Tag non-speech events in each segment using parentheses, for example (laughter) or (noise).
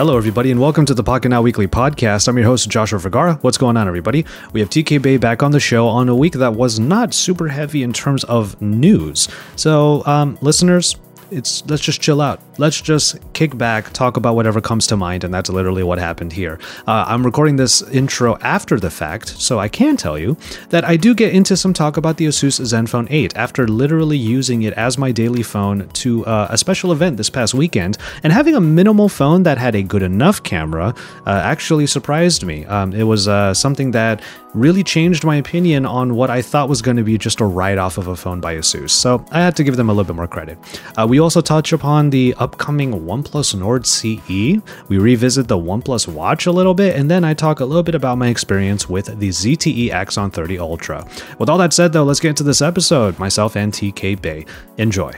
Hello, everybody, and welcome to the Pocketnow Weekly podcast. I'm your host, Joshua Vergara. What's going on, everybody? We have TK Bay back on the show on a week that was not super heavy in terms of news. So, um, listeners, it's let's just chill out. Let's just kick back, talk about whatever comes to mind, and that's literally what happened here. Uh, I'm recording this intro after the fact, so I can tell you that I do get into some talk about the Asus ZenFone 8 after literally using it as my daily phone to uh, a special event this past weekend, and having a minimal phone that had a good enough camera uh, actually surprised me. Um, it was uh, something that really changed my opinion on what I thought was going to be just a write off of a phone by Asus. So I had to give them a little bit more credit. Uh, we also touch upon the upcoming OnePlus Nord CE. We revisit the OnePlus Watch a little bit, and then I talk a little bit about my experience with the ZTE Axon 30 Ultra. With all that said, though, let's get into this episode. Myself and TK Bay. Enjoy.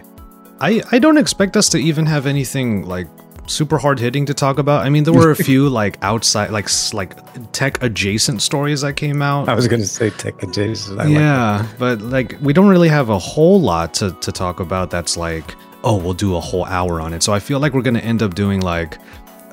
I, I don't expect us to even have anything like super hard hitting to talk about. I mean, there were a few (laughs) like outside, like like tech adjacent stories that came out. I was going to say tech adjacent. I yeah, like but like we don't really have a whole lot to to talk about. That's like, oh, we'll do a whole hour on it. So I feel like we're going to end up doing like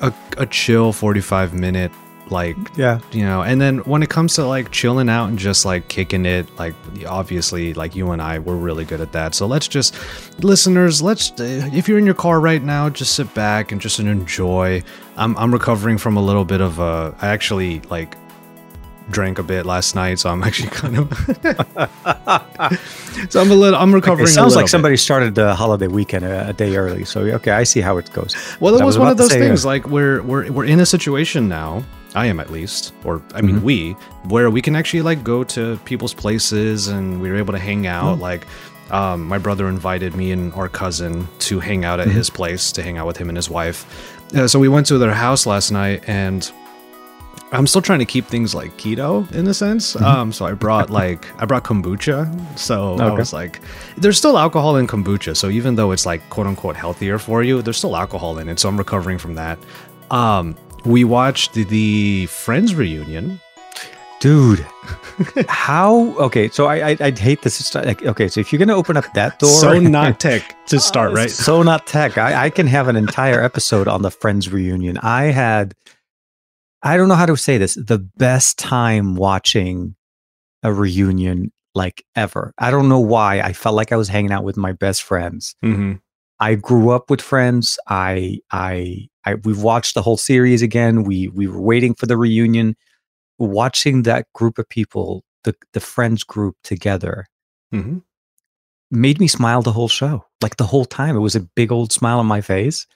a, a chill forty five minute like yeah you know and then when it comes to like chilling out and just like kicking it like obviously like you and i we're really good at that so let's just listeners let's if you're in your car right now just sit back and just enjoy i'm, I'm recovering from a little bit of a i actually like drank a bit last night, so I'm (laughs) actually kind of. (laughs) so I'm a little. I'm recovering. Okay, sounds like somebody bit. started the holiday weekend a, a, day early. So okay, I see how it goes. Well, it was, was one of those things. Uh, like we're we're we're in a situation now I am at least, or I mean, mm-hmm. we, where we can actually like go to people's places and we were able to hang out. Mm-hmm. Like, um, my brother invited me and our cousin to hang out at mm-hmm. his place to hang out with him and his wife. Uh, so we went to their house last night, and I'm still trying to keep things like keto in a sense. Mm-hmm. Um, so I brought like I brought kombucha. So okay. I was like, there's still alcohol in kombucha. So even though it's like quote unquote healthier for you, there's still alcohol in it. So I'm recovering from that. Um, we watched the Friends reunion. Dude, (laughs) how? Okay, so I, I would hate this. Like, Okay, so if you're gonna open up that door, so (laughs) not tech to start, right? So not tech. I, I can have an entire episode on the Friends reunion. I had, I don't know how to say this, the best time watching a reunion like ever. I don't know why. I felt like I was hanging out with my best friends. Mm-hmm. I grew up with Friends. I I I we've watched the whole series again. We we were waiting for the reunion. Watching that group of people, the the Friends group together, mm-hmm. made me smile the whole show. Like the whole time, it was a big old smile on my face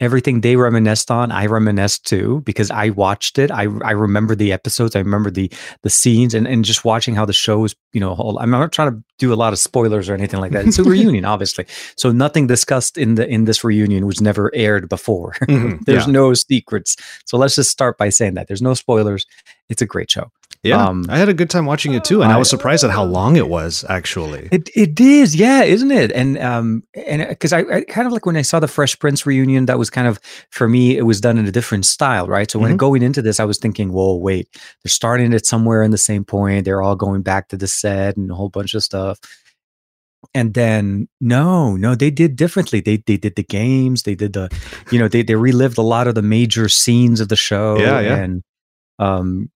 everything they reminisced on i reminisced too because i watched it. I i remember the episodes. I remember the the scenes and, and just watching how the show is you know whole, i'm not trying to do a lot of spoilers or anything like that. It's a (laughs) reunion obviously. So nothing discussed in the in this reunion was never aired before. (laughs) Mm-hmm, there's yeah. no secrets. So let's just start by saying that. There's no spoilers. It's a great show yeah, um, I had a good time watching it too, and I, I was surprised at how long it was. Actually, it it is, yeah, isn't it? And um, and because I, I, kind of like when I saw the Fresh Prince reunion, that was kind of for me, it was done in a different style, right? So when mm-hmm. going into this, I was thinking, whoa, wait, they're starting it somewhere in the same point. They're all going back to the set and a whole bunch of stuff. And then no, no, they did differently. They they did the games. They did the, you know, they they relived a lot of the major scenes of the show. Yeah, yeah. And um,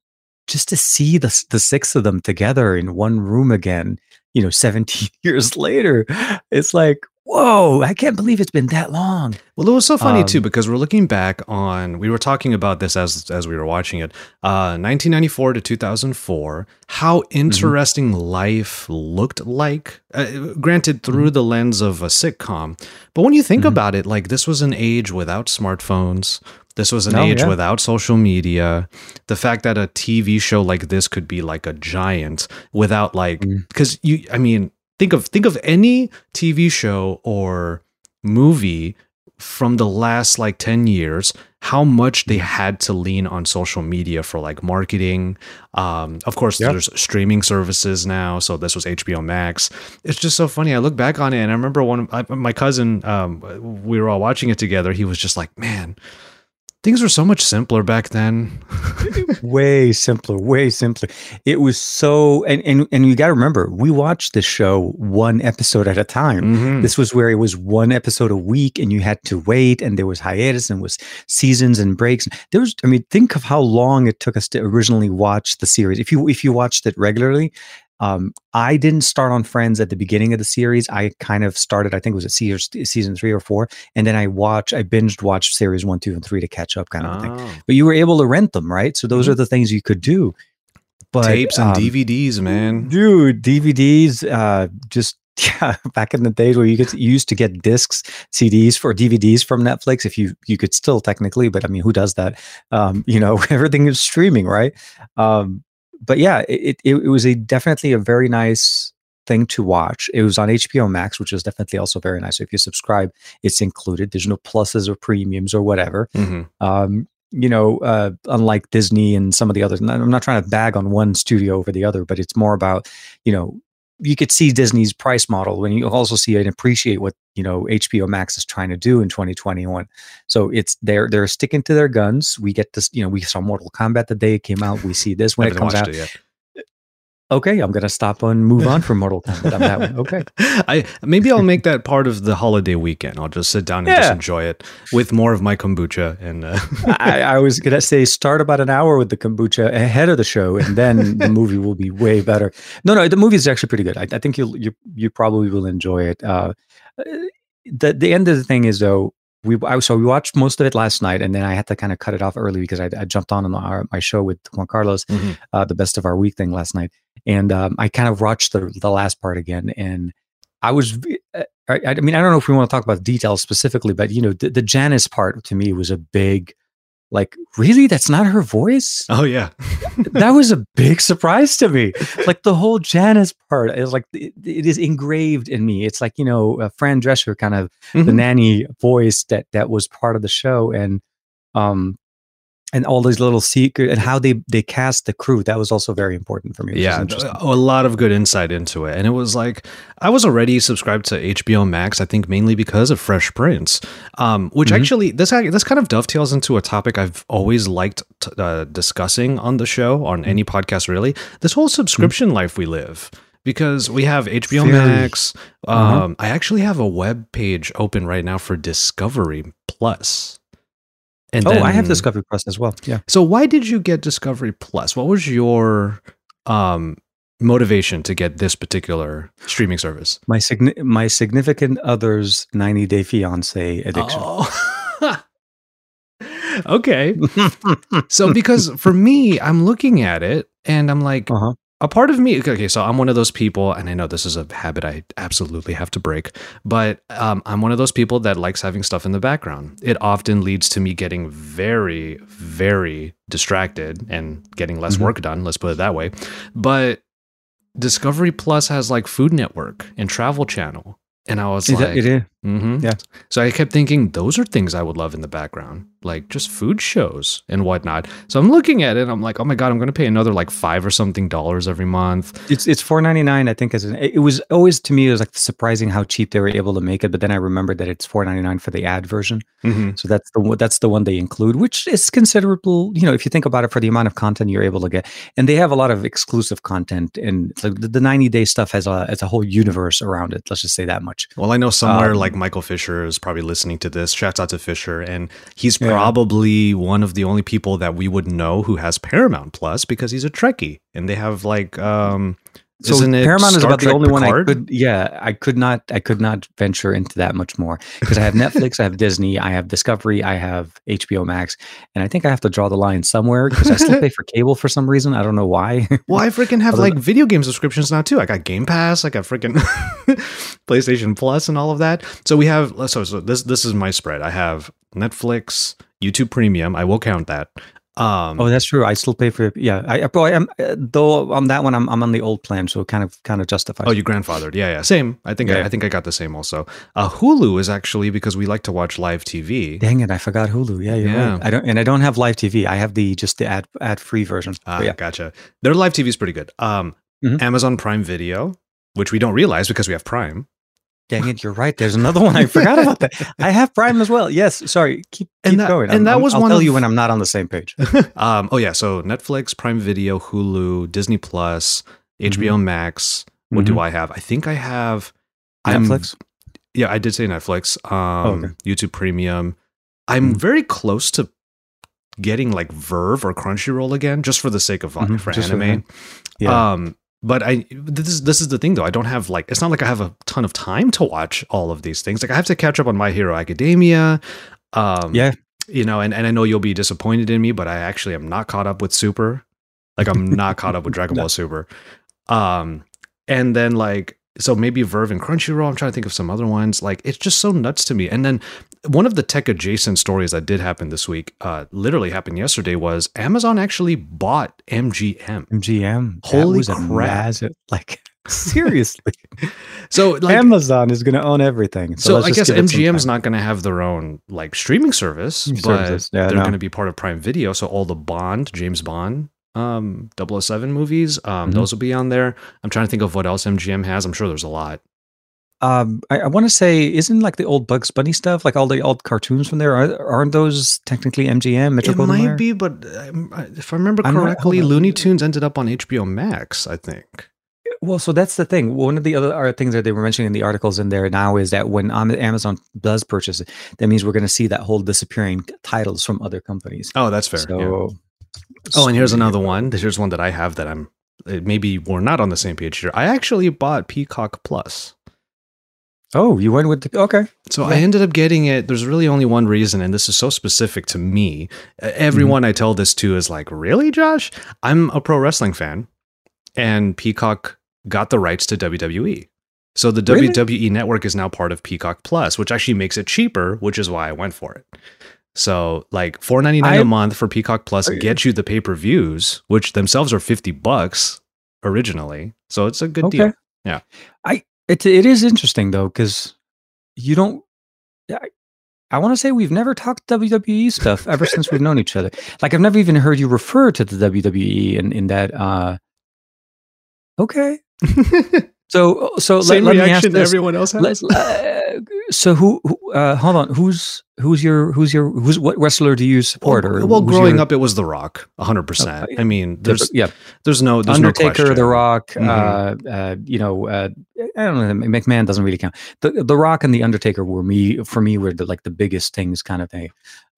just to see the the six of them together in one room again, you know, (laughs) 17 years later, it's like, whoa, I can't believe it's been that long. Well, it was so funny um, too because we're looking back on. We were talking about this as as we were watching it. Uh, 1994 to 2004. How mm-hmm. interesting mm-hmm. life looked like. Uh, granted, through mm-hmm. the lens of a sitcom, but when you think mm-hmm. about it, like this was an age without smartphones, this was an oh, age yeah. without social media. The fact that a TV show like this could be like a giant without like because mm. you I mean think of think of any TV show or movie from the last like 10 years how much they mm. had to lean on social media for like marketing um, of course yep. there's streaming services now so this was hbo max it's just so funny i look back on it and i remember one my cousin um, we were all watching it together he was just like man things were so much simpler back then. (laughs) way simpler, way simpler. It was so and and and you got to remember, we watched this show one episode at a time. Mhm. This was where it was one episode a week, and you had to wait, and there was hiatus, and was seasons and breaks. There was, I mean, think of how long it took us to originally watch the series. If you if you watched it regularly, um, I didn't start on Friends at the beginning of the series. I kind of started, I think it was at season season three or four, and then I watched, I binged watched series one, two, and three to catch up, kind of a thing. Oh. But you were able to rent them, right? So those Mhm. are the things you could do. But Tapes and um, DVDs, man. dude dvds uh just (laughs) yeah back in the days where you could you used to get discs cds for dvds from netflix if you you could still technically but i mean who does that um you know (laughs) everything is streaming right um but yeah it it, it was a definitely a very nice thing to watch. It was on hbo max which is definitely also very nice. So if you subscribe it's included. There's no pluses or premiums or whatever. Mhm. um, you know, uh, unlike Disney and some of the others, I'm not trying to bag on one studio over the other, but it's more about, you know, you could see Disney's price model when you also see and appreciate what you know HBO Max is trying to do in 2021. So it's they're they're sticking to their guns. We get this, you know, we saw Mortal Kombat the day it came out. We see this when it comes out. it. Okay, I'm gonna stop and move on from Mortal Kombat. that one. Okay. (laughs) I maybe I'll make that part of the holiday weekend. I'll just sit down and just enjoy it with more of my kombucha and uh, (laughs) I, I was gonna say start about an hour with the kombucha ahead of the show, and then the movie will be way better. No, no, the movie is actually pretty good. I, I think you you you probably will enjoy it. Uh, the the end of the thing is though. We I, so we watched most of it last night, and then I had to kind of cut it off early because I, I jumped on on our, my show with Juan Carlos, Mhm. uh, the best of our week thing last night, and um, I kind of watched the the last part again, and I was. uh, I, I mean, I don't know if we want to talk about details specifically, but you know, the, the Janice part to me was a big, like, really, that's not her voice. oh yeah, that was a big surprise to me. (laughs) Like the whole Janice part is like it, it is engraved in me. It's like you know, uh, Fran Drescher kind of the Mhm. nanny voice that that was part of the show, and um, and all these little secret and how they they cast the crew. That was also very important for me. yeah, a lot of good insight into it, and it was like I was already subscribed to HBO Max. I think mainly because of Fresh Prince, um, which Mhm. actually this this kind of dovetails into a topic I've always liked t- uh, discussing on the show on any podcast. Really, this whole subscription life we live. Because we have HBO Very. Max. Um, Uh-huh. I actually have a web page open right now for Discovery Plus. And oh, I have Discovery Plus as well. Yeah. so why did you get Discovery Plus? What was your um motivation to get this particular streaming service? My signi- my significant other's 90 day fiance addiction. Oh. (laughs) okay. So because for me, I'm looking at it and I'm like Uh-huh. A part of me okay so i'm one of those people and i know this is a habit i absolutely have to break but um, i'm one of those people that likes having stuff in the background it often leads to me getting very very distracted and getting less Mhm. work done let's put it that way but discovery plus has like food network and travel channel and i was It- like it is. Mhm. Yeah. so i kept thinking those are things i would love in the background like just food shows and whatnot so i'm looking at it i'm like oh my god i'm going to pay another like five or something dollars every month It's it's four ninety nine. I think as an, it was always to me it was like surprising how cheap they were able to make it. But then I remembered that it's four ninety nine for the ad version. mm-hmm. So that's the one- that's the one they include, which is considerable. You know, if you think about it, for the amount of content you're able to get, and they have a lot of exclusive content, and like the, the ninety day stuff has a has a whole universe around it. Let's just say that much. well i know somewhere Um, like michael fisher is probably listening to this. Shouts out to fisher. And he's Yeah. probably one of the only people that we would know who has paramount plus because he's a trekkie. And they have like um So isn't it Paramount is about the Trek only one I could. Yeah, I could not. I could not venture into that much more because I have Netflix, I have Disney, I have Discovery, I have HBO Max, and I think I have to draw the line somewhere because I still pay for (laughs) cable for some reason. I don't know why. Well, I freaking have like video game subscriptions now too. I got Game Pass, I got freaking (laughs) PlayStation Plus, and all of that. So we have so so this this is my spread. I have Netflix, YouTube Premium. I will count that. Um, oh, that's true. I still pay for. Yeah, I, I am uh, though on that one. I'm I'm on the old plan, so it kind of kind of justifies. Oh, you grandfathered. Yeah, yeah. Same. I think I, Yeah. I think I got the same also. Uh, Hulu is actually because we like to watch live TV. Dang it! I forgot Hulu. Yeah, Yeah. right. I don't, and I don't have live TV. I have the just the ad ad free version. Ah, yeah, gotcha. Their live TV is pretty good. Um, Mhm. Amazon Prime Video, which we don't realize because we have Prime. Dang it, you're right. There's another one. I forgot about that. I have Prime as well. Yes. Sorry. Keep, And keep that- going. and I'm- that I'm- was I'll one tell of- you when I'm not on the same page. (laughs) um, oh yeah, so Netflix, Prime Video, Hulu, Disney Plus, HBO Max. What do Mhm. I have? I think I have I'm- Netflix. Yeah, I did say Netflix. Um, okay. YouTube Premium. I'm Mhm. very close to getting like VRV or Crunchyroll again, just for the sake of Mhm, for just for anime. Yeah. Um, but I this is this is the thing though. I don't have like it's not like I have a ton of time to watch all of these things. Like I have to catch up on My Hero Academia. Um, Yeah. you know, and, and I know you'll be disappointed in me, but I actually am not caught up with Super. Like I'm not caught up with (laughs) Dragon No. Ball Super. Um, and then like so maybe VRV and Crunchyroll. I'm trying to think of some other ones. Like it's just so nuts to me. And then one of the tech adjacent stories that did happen this week, uh, literally happened yesterday, was Amazon actually bought MGM. MGM. Holy crap. like (laughs) seriously, (laughs) So like Amazon is going to own everything. So, let's I guess MGM's not going to have their own like streaming service, Services. but Yeah, they're no. going to be part of Prime Video. So all the Bond, James Bond, um, 007 movies, um, Mhm. those will be on there. I'm trying to think of what else MGM has. I'm sure there's a lot. Um, I, I want to say, isn't like the old Bugs Bunny stuff, like all the old cartoons from there? Are, aren't those technically MGM? Metro it Goldwyn might Mayer? be, but um, if I remember I'm not- correctly. Looney Tunes ended up on HBO Max. I think. Well, so that's the thing. One of the other uh, things that they were mentioning in the articles in there now is that when Amazon does purchase it, that means we're going to see that whole disappearing titles from other companies. Oh, that's fair. yeah. Oh, and here's another one. Here's one that I have that I'm. uh, Maybe we're not on the same page here. I actually bought Peacock Plus. Oh, you went with the okay. So Yeah. I ended up getting it. There's really only one reason, and this is so specific to me. Everyone mm-hmm. I tell this to is like, "Really, Josh? I'm a pro wrestling fan, and Peacock got the rights to WWE. So the Really? WWE network is now part of Peacock Plus, which actually makes it cheaper, which is why I went for it. So like four ninety nine I- a month for Peacock Plus Okay. gets you the pay per views, which themselves are fifty bucks originally. So it's a good Okay. deal. Yeah. I it it is interesting though because you don't. I, I want to say we've never talked WWE stuff ever since we've known each other. Like I've never even heard you refer to the WWE in in that. uh Okay, (laughs) so so let, Same let me ask this. everyone else has. Let- uh, so who, who uh, hold on who's who's your who's your who's what wrestler do you support or Well, well growing your- up, it was The Rock, hundred percent. Okay. I mean, there's yeah there's no there's Undertaker, no. The Rock, Mhm. uh, uh, you know, uh, I don't know, McMahon doesn't really count. The The Rock and the Undertaker were me for me were the, like the biggest things, kind of thing.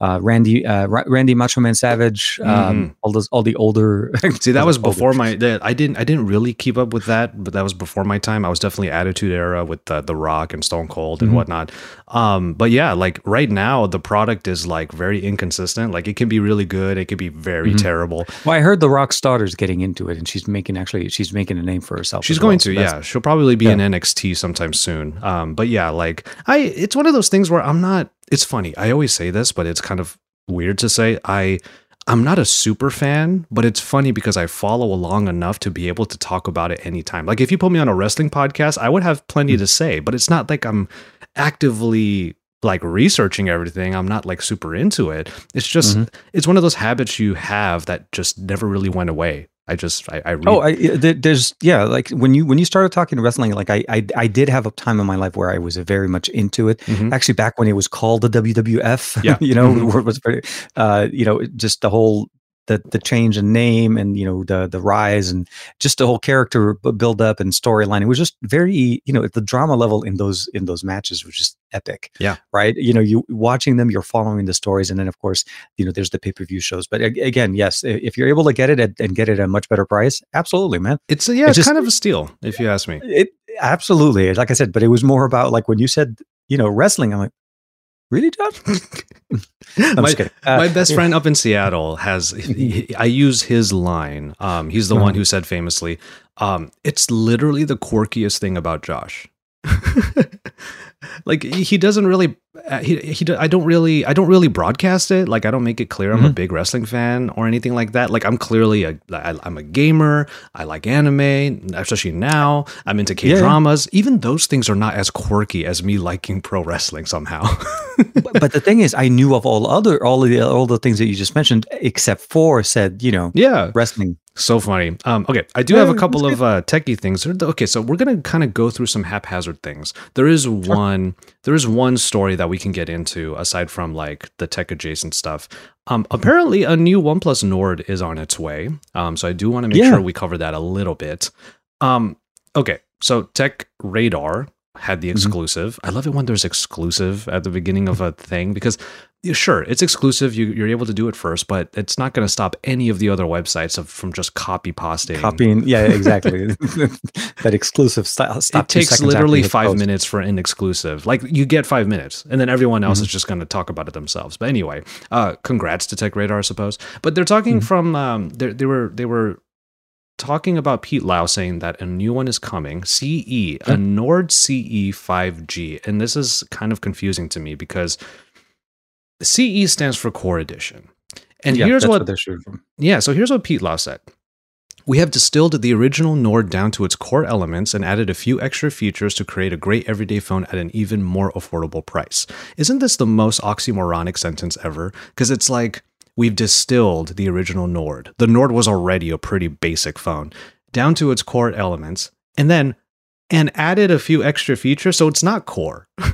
Uh, Randy, uh, Ra- Randy Macho Man Savage, um, all those, all the older. Mm-hmm. (laughs) See, that was older. before my. That I didn't. I didn't really keep up with that, but that was before my time. I was definitely Attitude Era with the, the Rock and Stone Cold and Mhm. whatnot. Um, but yeah, like right now, the product is like very inconsistent. Like it can be really good, it could be very Mhm. terrible. Well, I heard the Rock's daughter's getting into it, and she's making actually she's making a name for herself. She's as well, going so to, yeah. She'll probably be yeah. in NXT sometime soon. Um, but yeah, like I, it's one of those things where I'm not. It's funny. I always say this, but it's kind of weird to say. I, I'm not a super fan, but it's funny because I follow along enough to be able to talk about it anytime. Like if you put me on a wrestling podcast, I would have plenty to say, but it's not like I'm actively like researching everything. I'm not like super into it. It's just Mhm. it's one of those habits you have that just never really went away. I just I, I read Oh, I, there's yeah, like when you when you started talking wrestling, like I, I I did have a time in my life where I was very much into it. Mhm. Actually, back when it was called the WWF, Yeah. (laughs) you know, Mhm. it was very, uh, you know, just the whole the the change in name and you know the the rise and just the whole character build up and storyline. It was just very you know at the drama level in those in those matches was just epic. Yeah. right. You know, you watching them, you're following the stories, and then of course you know there's the pay per view shows. But again, yes, if you're able to get it at, and get it at a much better price, absolutely, man. It's a, yeah, it's just- kind of a steal if you ask me. It absolutely, like I said, but it was more about like when you said, you know, wrestling. I'm like, really, Josh? (laughs) I'm my, just kidding. Uh, my best friend up in Seattle has. he- I use his line. Um, he's the one Uh-huh. who said famously, um, "It's literally the quirkiest thing about Josh." (laughs) like he doesn't really. uh, He, he I don't really I don't really broadcast it like I don't make it clear I'm a Mhm. big wrestling fan or anything like that like I'm clearly a I, I'm a gamer I like anime especially now I'm into K Yeah, yeah. dramas even those things are not as quirky as me liking pro wrestling somehow (laughs) but, but the thing is, I knew of all other all of the all the things that you just mentioned, except for said, you know, yeah wrestling. So funny. Um, okay, I do have a couple of uh, techie things. Okay, so we're gonna kind of go through some haphazard things. There is one. There is one story that we can get into aside from like the tech adjacent stuff. Um, apparently, a new OnePlus Nord is on its way. Um, so I do want to make Yeah. sure we cover that a little bit. Um, okay, so Tech Radar had the Mhm. exclusive. I love it when there's exclusive at the beginning of a thing because sure, it's exclusive. You, you're able to do it first, but it's not going to stop any of the other websites of, from just copy pasting. Copying, yeah, exactly. (laughs) that exclusive style. Stop it takes literally five post. minutes for an exclusive. Like you get five minutes, and then everyone else Mhm. is just going to talk about it themselves. But anyway, uh, congrats to Tech Radar, I suppose. But they're talking Mhm. from um, they they were they were talking about Pete Lau saying that a new one is coming, CE, Yeah. a Nord CE 5G, and this is kind of confusing to me because CE stands for Core Edition. And Yeah, here's what they're shooting from. yeah, so here's what Pete Lau said. We have distilled the original Nord down to its core elements and added a few extra features to create a great everyday phone at an even more affordable price. Isn't this the most oxymoronic sentence ever? Because it's like we've distilled the original Nord. The Nord was already a pretty basic phone down to its core elements and then and added a few extra features so it's not core. (laughs)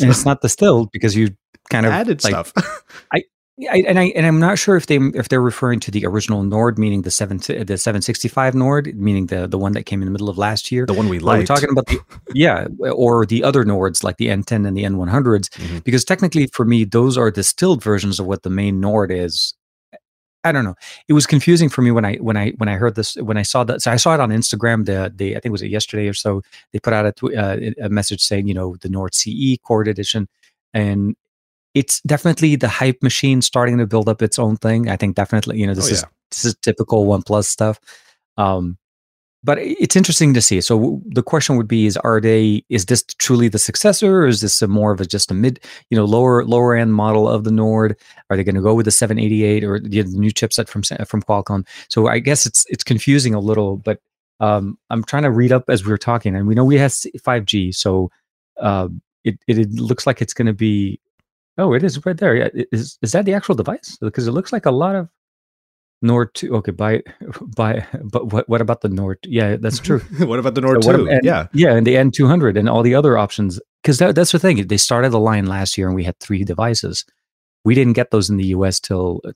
And it's not distilled because you kind of added like, stuff. (laughs) Yeah, I, and I and I'm not sure if they if they're referring to the original Nord, meaning the seven the 765 Nord, meaning the the one that came in the middle of last year. the one we Or Are we liked. talking about the (laughs) yeah, or the other Nords like the N10 and the N100s? Mhm. Because technically, for me, those are distilled versions of what the main Nord is. I don't know. It was confusing for me when I when I when I heard this when I saw that. So I saw it on Instagram. The the I think it was it yesterday or so. They put out a tw- uh, a message saying you know the Nord CE Core Edition, and it's definitely the hype machine starting to build up its own thing. I think definitely you know this Oh, is this is typical OnePlus stuff. Um, but it's interesting to see. So w- the question would be: Is are they? Is this truly the successor, or is this a more of a just a mid, you know, lower lower end model of the Nord? Are they going to go with the 788 or the, the new chipset from from Qualcomm? So I guess it's it's confusing a little. But um, I'm trying to read up as we were talking, and we know we have 5G, so uh, it, it it looks like it's going to be. Oh, it is right there. Yeah, is is that the actual device? Because it looks like a lot of Nord two. Okay, by (laughs) by, but what what about the Nord? Yeah, that's true. (laughs) what about the Nord So 2? ab- and- yeah. yeah, and the N200 and all the other options. Because that, that's the thing. They started the line last year, and we had three devices. We didn't get those in the US till uh,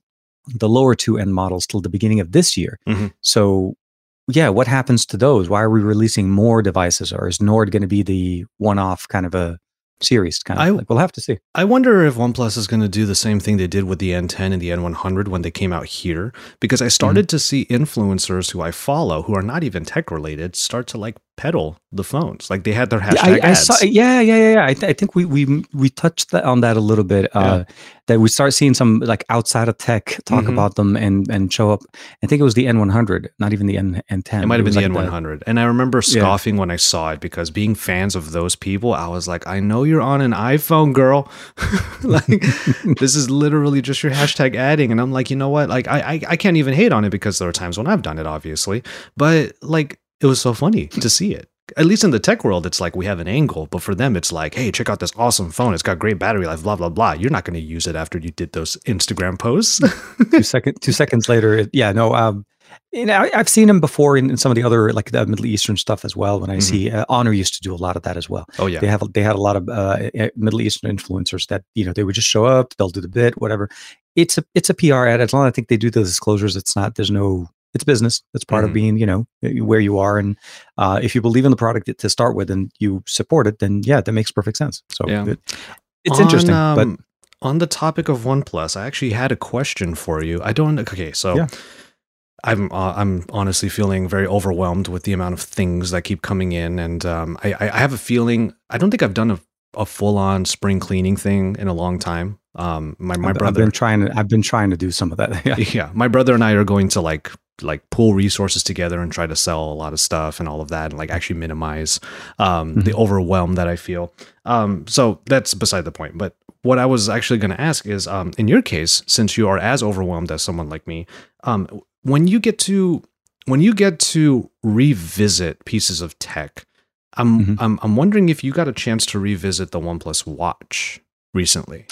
the lower two end models till the beginning of this year. Mhm. So, yeah, what happens to those? Why are we releasing more devices, or is Nord going to be the one-off kind of a series? Kind of I- like we'll have to see. I wonder if OnePlus is going to do the same thing they did with the N10 and the N100 when they came out here. Because I started Mm-hmm. to see influencers who I follow who are not even tech related start to like peddle the phones. Like they had their Yeah, hashtag I, I ads. saw, yeah, yeah, yeah, yeah. I, th- I think we we we touched that, on that a little bit. Uh, That we start seeing some like outside of tech talk Mhm. about them and and show up. I think it was the N100, not even the N N10. It might have been the like N100. and I remember Yeah. scoffing when I saw it because being fans of those people, I was like, I know you're on an iPhone, girl. (laughs) like, (laughs) this is literally just your hashtag adding. And I'm like, you know what? Like, I, I, I can't even hate on it because there are times when I've done it, obviously. But like, it was so funny to see it. At least in the tech world, it's like we have an angle, but for them, it's like, hey, check out this awesome phone. It's got great battery life, blah, blah, blah. You're not going to use it after you did those Instagram posts. (laughs) two second two seconds later. It, yeah, no. Um, you know, I, I've seen them before in, in some of the other like the Middle Eastern stuff as well. When I Mhm. see uh, Honor used to do a lot of that as well. oh, yeah. They have they had a lot of uh, uh, Middle Eastern influencers that you know they would just show up, they'll do the bit, whatever. It's a it's a PR ad. As long as I think they do the disclosures, it's not there's no it's business. That's part Mhm. of being you know where you are, and uh, if you believe in the product to start with and you support it, then yeah, that makes perfect sense. So Yeah. it- it's On, interesting, but um, on the topic of OnePlus, I actually had a question for you. I don't. Okay, so Yeah. I'm uh, I'm honestly feeling very overwhelmed with the amount of things that keep coming in, and um, I I I have a feeling I don't think I've done a, a full on spring cleaning thing in a long time. Um, my my I've, I've been trying to I've been trying to do some of that. (laughs) Yeah. yeah, my brother and I are going to like like pool resources together and try to sell a lot of stuff and all of that and like actually minimize um, the overwhelm that I feel. Um, so that's beside the point. But what I was actually going to ask is, um, in your case, since you are as overwhelmed as someone like me, um, when you get to when you get to revisit pieces of tech, I'm Mhm. I'm I'm wondering if you got a chance to revisit the OnePlus Watch recently.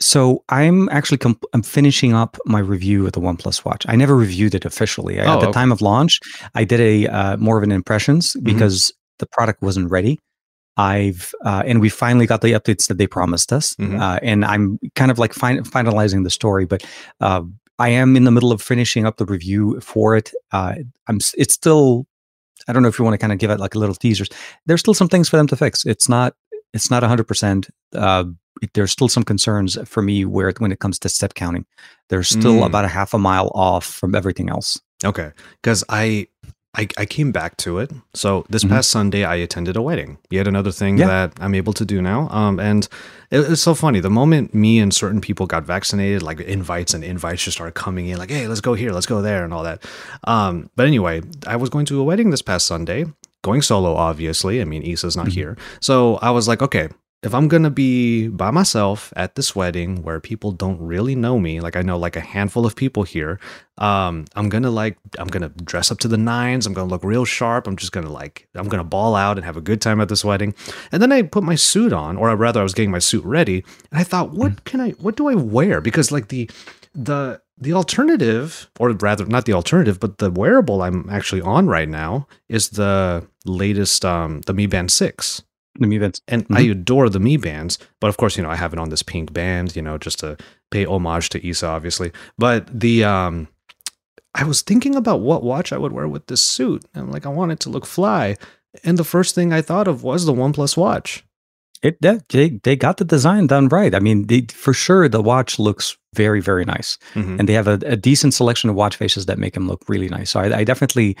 So I'm actually comp- I'm finishing up my review of the OnePlus Watch. I never reviewed it officially. Oh, At the okay. time of launch, I did a uh, more of an impressions Mm-hmm. because the product wasn't ready. I've uh, and we finally got the updates that they promised us, Mhm. uh, and I'm kind of like fin- finalizing the story. But uh, I am in the middle of finishing up the review for it. Uh, I'm it's still I don't know if you want to kind of give it like a little teasers. There's still some things for them to fix. It's not it's not 100. percent uh, it- There's still some concerns for me where when it comes to step counting. They're still Mm. about a half a mile off from everything else. Okay, because I, I I came back to it. So this Mhm. past Sunday, I attended a wedding. Yet another thing Yeah. that I'm able to do now. Um, and it, it's so funny. The moment me and certain people got vaccinated, like invites and invites just started coming in. Like, hey, let's go here, let's go there, and all that. Um, but anyway, I was going to a wedding this past Sunday. Going solo, obviously. I mean, Issa's not Mhm. here, so I was like, okay, if I'm gonna be by myself at this wedding where people don't really know me, like I know like a handful of people here, um, I'm gonna like I'm gonna dress up to the nines. I'm gonna look real sharp. I'm just gonna like I'm gonna ball out and have a good time at this wedding. And then I put my suit on, or rather, I was getting my suit ready, and I thought, what can I? What do I wear? Because like the the the alternative, or rather, not the alternative, but the wearable I'm actually on right now is the latest um the Mi Band Six The Mi Bands. and I adore the Mi bands, but of course, you know, I have it on this pink band, you know, just to pay homage to Issa, obviously. But the um I was thinking about what watch I would wear with this suit. And like, I want it to look fly. And the first thing I thought of was the OnePlus watch. It that, they they got the design done right. I mean, they, for sure the watch looks very very nice, Mhm. and they have a, a decent selection of watch faces that make them look really nice. So I, I definitely.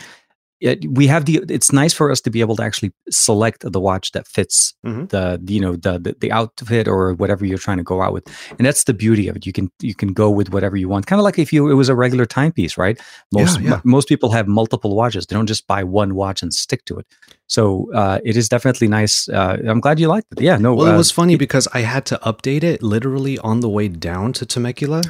It, we have the. It's nice for us to be able to actually select the watch that fits Mhm. the you know the, the the outfit or whatever you're trying to go out with, and that's the beauty of it. You can you can go with whatever you want. Kind of like if you it was a regular timepiece, right? Most Yeah, yeah. most people have multiple watches. They don't just buy one watch and stick to it. So uh, it is definitely nice. Uh, I'm glad you liked it. Yeah, no. Well, it uh, was funny because I had to update it literally on the way down to Temecula.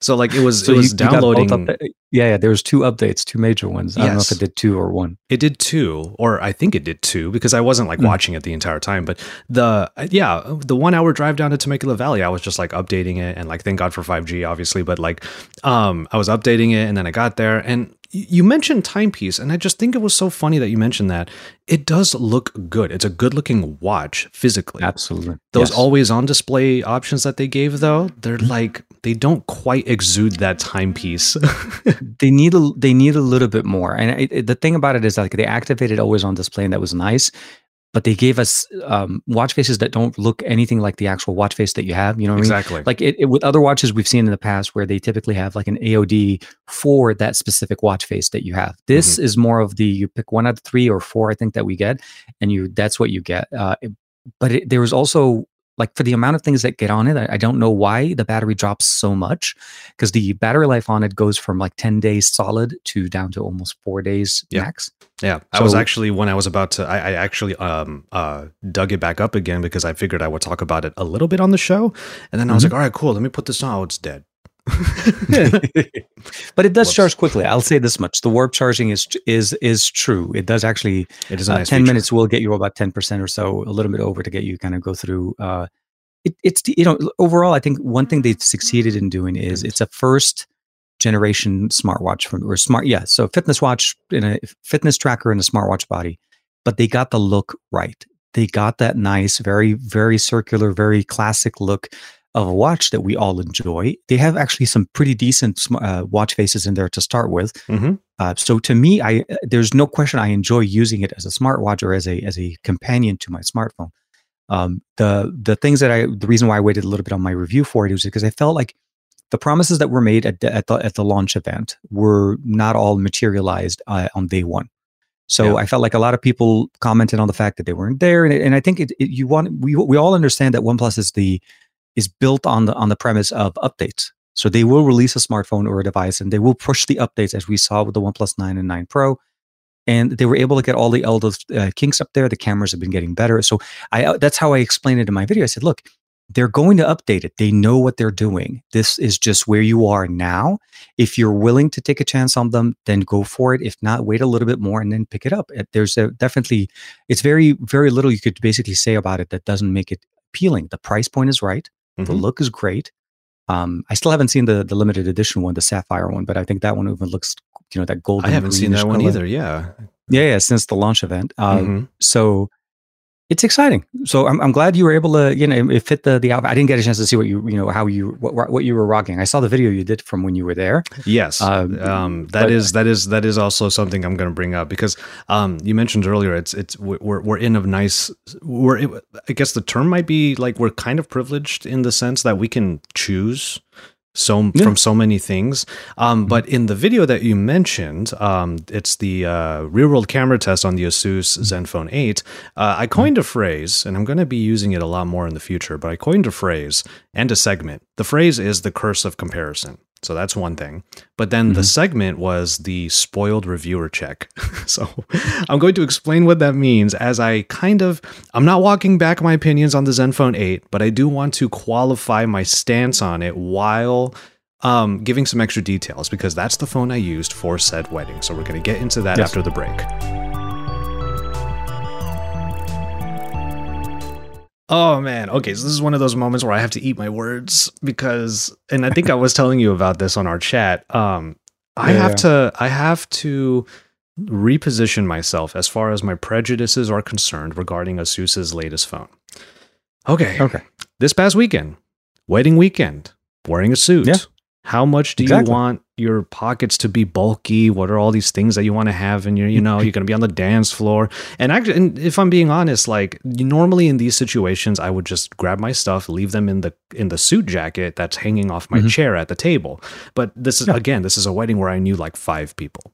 So like it was So it was you downloading upda- yeah, yeah. There was two updates, two major ones. I don't know if it did two or one. It did two, or I think it did two, because I wasn't like Mm. watching it the entire time. But the yeah, the one hour drive down to Temecula Valley, I was just like updating it, and like thank God for five G, obviously. But like, um, I was updating it, and then I got there, and you mentioned timepiece, and I just think it was so funny that you mentioned that. It does look good. It's a good looking watch physically. Absolutely. Those Yes. always on display options that they gave though, they're like they don't quite exude that timepiece. (laughs) they need a they need a little bit more. And it, it- the thing about it is like they activated always on display, and that was nice. But they gave us um, watch faces that don't look anything like the actual watch face that you have. You know what I mean? exactly. like it, it- with other watches we've seen in the past where they typically have like an AOD for that specific watch face that you have. This is more of the you pick one out of three or four I think that we get, and you that's what you get. Uh, it- but it, there was also like for the amount of things that get on it, I, I don't know why the battery drops so much because the battery life on it goes from like ten days solid to down to almost four days Yeah. max. Yeah, I was actually when I was about to, I, I actually um uh dug it back up again because I figured I would talk about it a little bit on the show, and then I was Mhm. like, all right, cool, let me put this on. Oh, it's dead. (laughs) but it does Whoops. charge quickly. I'll say this much: the warp charging is is is true. It does actually it is a uh, nice 10 feature. minutes will get you about 10% or so a little bit over to get you kind of go through uh it, it's you know overall i think one thing they've succeeded in doing is it's a first generation smartwatch from or smart yeah so fitness watch in a fitness tracker in a smartwatch body but they got the look right they got that nice very very circular very classic look of a watch that we all enjoy they have actually some pretty decent uh, watch faces in there to start with Mhm. uh, so to me, I there's no question I enjoy using it as a smartwatch or as a as a companion to my smartphone. Um, the the things that I the reason why I waited a little bit on my review for it was because I felt like the promises that were made at the, at the at the launch event were not all materialized uh, on day one. So Yeah. I felt like a lot of people commented on the fact that they weren't there, and, and I think it, it, you want we we all understand that OnePlus is the is built on the on the premise of updates. So they will release a smartphone or a device, and they will push the updates as we saw with the OnePlus Nine and Nine Pro. And they were able to get all the elders uh, kinks up there. The cameras have been getting better. So I uh, that's how I explained it in my video. I said, look, they're going to update it. They know what they're doing. This is just where you are now. If you're willing to take a chance on them, then go for it. If not, wait a little bit more and then pick it up. Uh, There's a, definitely, it's very, very little you could basically say about it that doesn't make it appealing. The price point is right. The Mhm. look is great. Um, I still haven't seen the the limited edition one, the sapphire one, but I think that one even looks, you know, that golden. I haven't seen that one either. Yeah. Yeah, yeah, since the launch event. Uh, Mhm. So it's exciting. So I'm, I'm glad you were able to, you know, it fit the the outfit. I didn't get a chance to see what you, you know, how you what, what you were rocking. I saw the video you did from when you were there. Yes, Um, um, that but- is that is that is also something I'm going to bring up because um, you mentioned earlier it's it's we're we're in a nice we're I guess the term might be like we're kind of privileged in the sense that we can choose so Yeah. from so many things. Um, but in the video that you mentioned, um, it's the uh, real world camera test on the Asus Zenfone 8. Uh, I coined a phrase, and I'm going to be using it a lot more in the future. But I coined a phrase and a segment. The phrase is the curse of comparison. So that's one thing. But then the Mhm. segment was the spoiled reviewer check. (laughs) so I'm going to explain what that means as I kind of I'm not walking back my opinions on the Zenfone 8, but I do want to qualify my stance on it while um, giving some extra details because that's the phone I used for said wedding. So we're going to get into that Yes. after the break. Oh man. Okay, so this is one of those moments where I have to eat my words because and I think I was telling you about this on our chat. Um I Yeah, have to I have to reposition myself as far as my prejudices are concerned regarding Asus's latest phone. Okay. Okay. This past weekend, wedding weekend, wearing a suit. Yeah. How much do Exactly. you want your pockets to be bulky? What are all these things that you want to have in your, you know, you're going to be on the dance floor. And actually, and if I'm being honest, like normally in these situations, I would just grab my stuff, leave them in the in the suit jacket that's hanging off my Mhm. chair at the table. But this is Yeah. again, this is a wedding where I knew like five people.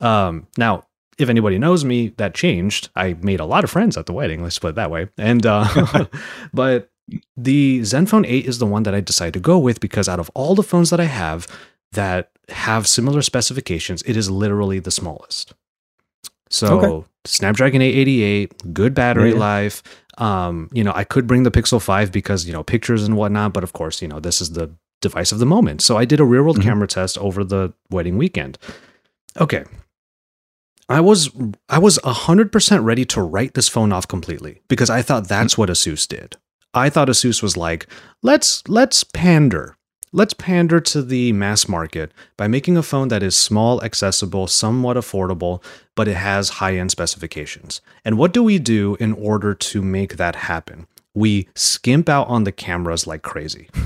Um, now, if anybody knows me, that changed. I made a lot of friends at the wedding. Let's put it that way. And uh, (laughs) but the Zenfone 8 is the one that I decided to go with because out of all the phones that I have that have similar specifications, it is literally the smallest. So Okay. Snapdragon 888, good battery Yeah, life. Um, you know, I could bring the Pixel 5 because, you know, pictures and whatnot, but of course, you know, this is the device of the moment. So I did a real world Mhm. camera test over the wedding weekend. Okay. I was I was 100% ready to write this phone off completely because I thought that's what Asus did. I thought Asus was like, let's let's pander. Let's pander to the mass market by making a phone that is small, accessible, somewhat affordable, but it has high-end specifications. And what do we do in order to make that happen? We skimp out on the cameras like crazy. (laughs)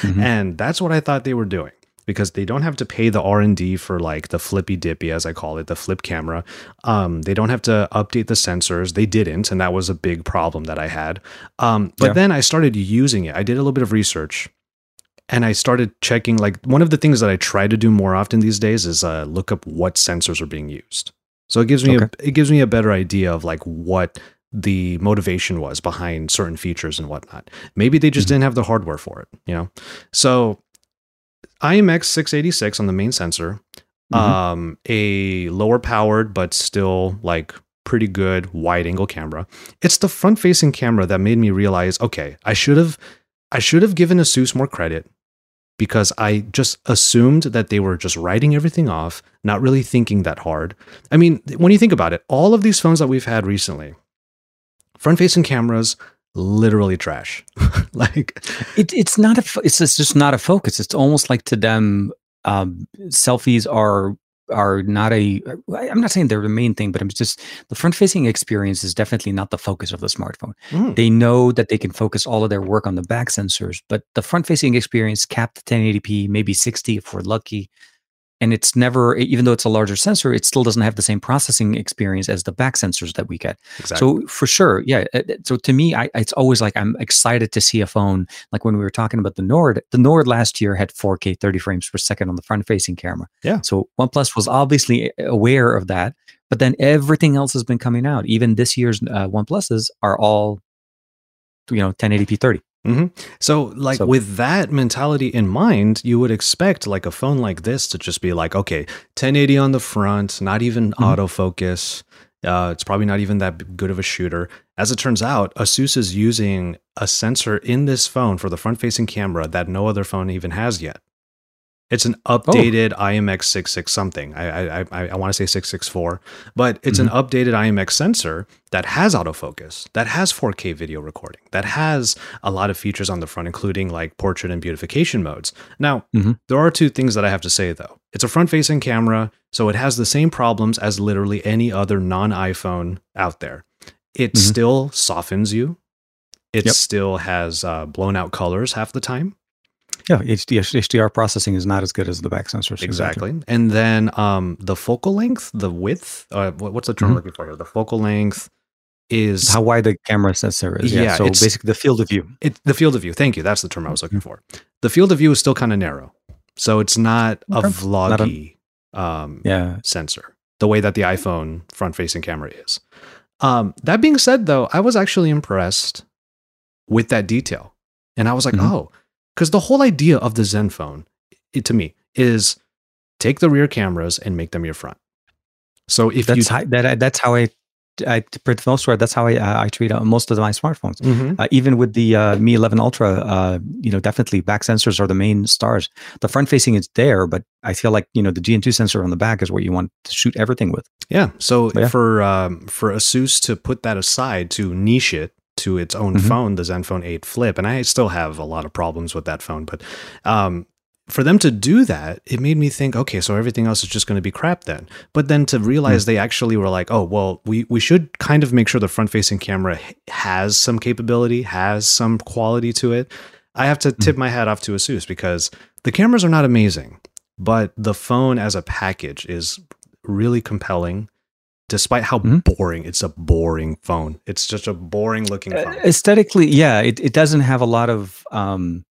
Mhm. And that's what I thought they were doing because they don't have to pay the R&D for like the flippy dippy as I call it, the flip camera. Um, they don't have to update the sensors. They didn't, and that was a big problem that I had. Um, but Yeah. then I started using it. I did a little bit of research and I started checking like one of the things that I try to do more often these days is uh, look up what sensors are being used. So it gives me a, it gives me a better idea of like what the motivation was behind certain features and whatnot. Maybe they just Mhm. didn't have the hardware for it, you know. So IMX 686 on the main sensor, Mhm. um, a lower powered but still like pretty good wide angle camera. It's the front facing camera that made me realize, okay, I should have I should have given Asus more credit because I just assumed that they were just writing everything off, not really thinking that hard. I mean, when you think about it, all of these phones that we've had recently, front facing cameras, literally trash. (laughs) like, It, it's not a. It's just, not a focus. It's almost like to them, um, selfies are are not a. I'm not saying they're the main thing, but I'm just the front facing experience is definitely not the focus of the smartphone. mm, They know that they can focus all of their work on the back sensors, but the front facing experience capped 1080p, maybe 60 if we're lucky. And it's never, even though it's a larger sensor, it still doesn't have the same processing experience as the back sensors that we get. exactly. So for sure, yeah. uh, uh, So to me, I, it's always like I'm excited to see a phone. Like when we were talking about the Nord, the Nord last year had 4K 30 frames per second on the front-facing camera. Yeah. So OnePlus was obviously aware of that, but then everything else has been coming out. Even this year's uh, OnePluses are all, you know, 1080p 30. So, like So- with that mentality in mind, you would expect like a phone like this to just be like, okay, 1080 on the front, not even Mhm. autofocus. Uh, it's probably not even that good of a shooter. As it turns out, Asus is using a sensor in this phone for the front-facing camera that no other phone even has yet. It's an updated oh. IMX66 something. I I I, I want to say 664, but it's mm-hmm. an updated IMX sensor that has autofocus, that has 4K video recording, that has a lot of features on the front, including like portrait and beautification modes. Now, mm-hmm. there are two things that I have to say though. It's a front-facing camera, so it has the same problems as literally any other non-iPhone out there. It mm-hmm. still softens you. It yep. still has uh, blown out colors half the time. Yeah, HD, HDR processing is not as good as the back sensors. Exactly. exactly. And then um, the focal length, the width, uh, what's the term mm-hmm. looking for here? The focal length is how wide the camera sensor is. Yeah. yeah so basically, the field of view. It, the field of view. Thank you. That's the term I was looking mm-hmm. for. The field of view is still kind of narrow, so it's not okay. a vloggy not a, um, yeah. sensor the way that the iPhone front-facing camera is. Um, that being said, though, I was actually impressed with that detail, and I was like, mm-hmm. oh because the whole idea of the Zenfone, it, to me, is take the rear cameras and make them your front. So if that's you how, that that's how I, I for the most part that's how I uh, I treat uh, most of my smartphones. Mm-hmm. Uh, even with the uh, Mi 11 Ultra, uh, you know, definitely back sensors are the main stars. The front facing is there, but I feel like you know the GN2 sensor on the back is what you want to shoot everything with. Yeah. So yeah. for um, for ASUS to put that aside to niche it to its own mm-hmm. phone, the Zenfone 8 Flip, and I still have a lot of problems with that phone. But um, for them to do that, it made me think, okay, so everything else is just going to be crap then. But then to realize mm-hmm. they actually were like, oh, well, we we should kind of make sure the front facing camera has some capability, has some quality to it. I have to tip mm-hmm. my hat off to Asus because the cameras are not amazing, but the phone as a package is really compelling despite how mm-hmm. boring it's a boring phone it's just a boring looking uh, phone aesthetically yeah it, it doesn't have a lot of um